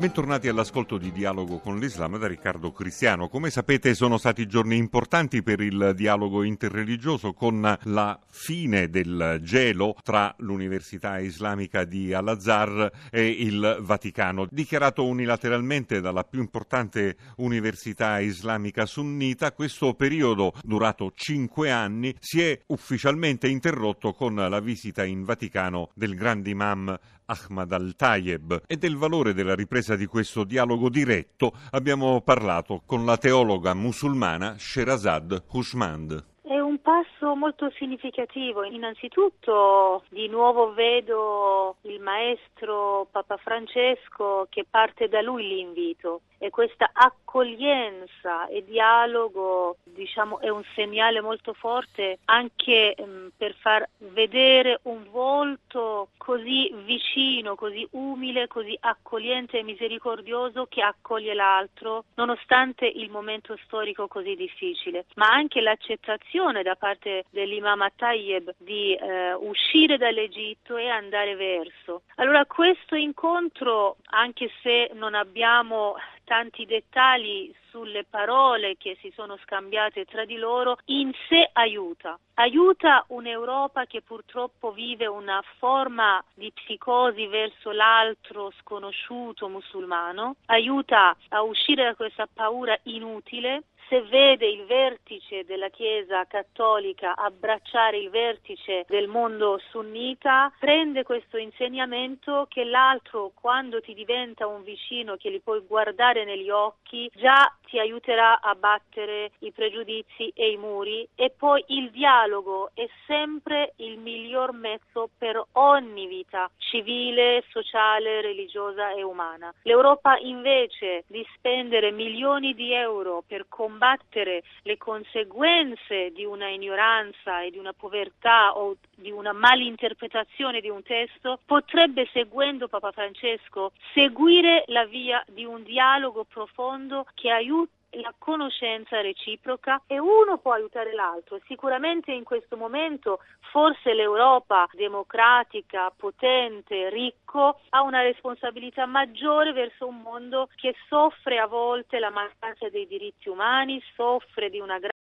Bentornati all'ascolto di Dialogo con l'Islam da Riccardo Cristiano. Come sapete sono stati giorni importanti per il dialogo interreligioso con la fine del gelo tra l'Università Islamica di Al-Azhar e il Vaticano. Dichiarato unilateralmente dalla più importante università islamica sunnita, questo periodo, durato cinque anni, si è ufficialmente interrotto con la visita in Vaticano del grande imam Ahmad al-Tayeb e del valore della ripresa di questo dialogo diretto abbiamo parlato con la teologa musulmana Sherazad Hushmand. È un passo molto significativo. Innanzitutto di nuovo vedo il maestro Papa Francesco che parte da lui l'invito e questa accoglienza e dialogo diciamo, è un segnale molto forte anche um, per far vedere un volto così vicino, così umile, così accogliente e misericordioso che accoglie l'altro nonostante il momento storico così difficile, ma anche l'accettazione da parte dell'imam Tayyib di eh, uscire dall'Egitto e andare verso. Allora questo incontro, anche se non abbiamo tanti dettagli sulle parole che si sono scambiate tra di loro, in sé aiuta. Aiuta un'Europa che purtroppo vive una forma di psicosi verso l'altro sconosciuto musulmano, aiuta a uscire da questa paura inutile se vede il vertice della Chiesa cattolica abbracciare il vertice del mondo sunnita, prende questo insegnamento che l'altro, quando ti diventa un vicino che li puoi guardare negli occhi, già ti aiuterà a battere i pregiudizi e i muri e poi il dialogo è sempre il miglior mezzo per ogni vita civile, sociale, religiosa e umana. L'Europa invece di spendere milioni di euro per combattere combattere le conseguenze di una ignoranza e di una povertà o di una malinterpretazione di un testo, potrebbe, seguendo Papa Francesco, seguire la via di un dialogo profondo che aiuti la conoscenza reciproca e uno può aiutare l'altro. Sicuramente in questo momento forse l'Europa democratica, potente, ricco ha una responsabilità maggiore verso un mondo che soffre a volte la mancanza dei diritti umani, soffre di una grande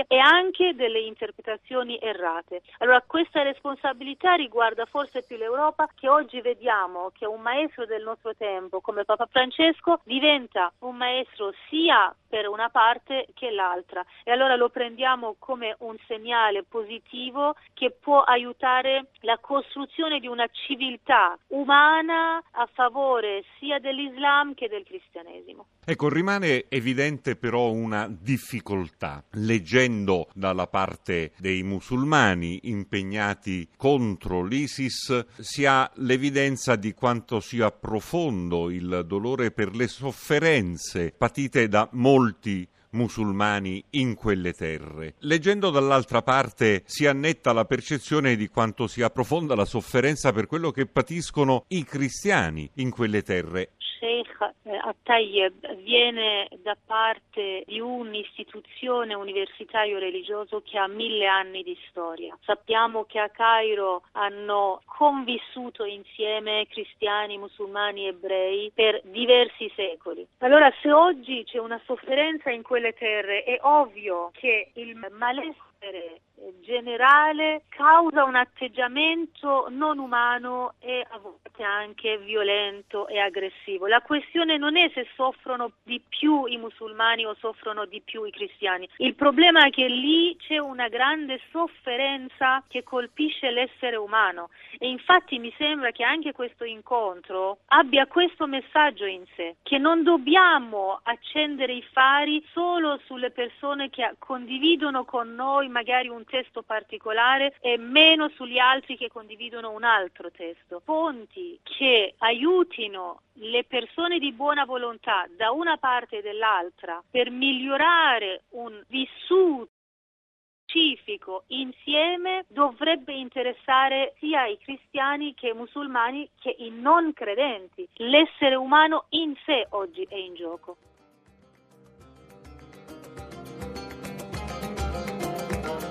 e anche delle interpretazioni errate. Allora questa responsabilità riguarda forse più l'Europa che oggi vediamo che un maestro del nostro tempo come Papa Francesco diventa un maestro sia per una parte che l'altra e allora lo prendiamo come un segnale positivo che può aiutare la costruzione di una civiltà umana a favore sia dell'Islam che del cristianesimo. Ecco, rimane evidente però una difficoltà. Leggendo dalla parte dei musulmani impegnati contro l'ISIS si ha l'evidenza di quanto sia profondo il dolore per le sofferenze patite da molti molti musulmani in quelle terre. Leggendo dall'altra parte si annetta la percezione di quanto sia profonda la sofferenza per quello che patiscono i cristiani in quelle terre Sheikh eh, Attayeb viene da parte di un'istituzione universitario religioso che ha mille anni di storia. Sappiamo che a Cairo hanno convissuto insieme cristiani, musulmani, ebrei per diversi secoli. Allora se oggi c'è una sofferenza in quelle terre è ovvio che il malessere generale causa un atteggiamento non umano e a volte anche violento e aggressivo. La questione non è se soffrono di più i musulmani o soffrono di più i cristiani. Il problema è che lì c'è una grande sofferenza che colpisce l'essere umano e infatti mi sembra che anche questo incontro abbia questo messaggio in sé, che non dobbiamo accendere i fari solo sulle persone che condividono con noi magari un testo particolare e meno sugli altri che condividono un altro testo. Che aiutino le persone di buona volontà da una parte e dall'altra per migliorare un vissuto pacifico insieme dovrebbe interessare sia i cristiani che i musulmani che i non credenti. L'essere umano in sé oggi è in gioco.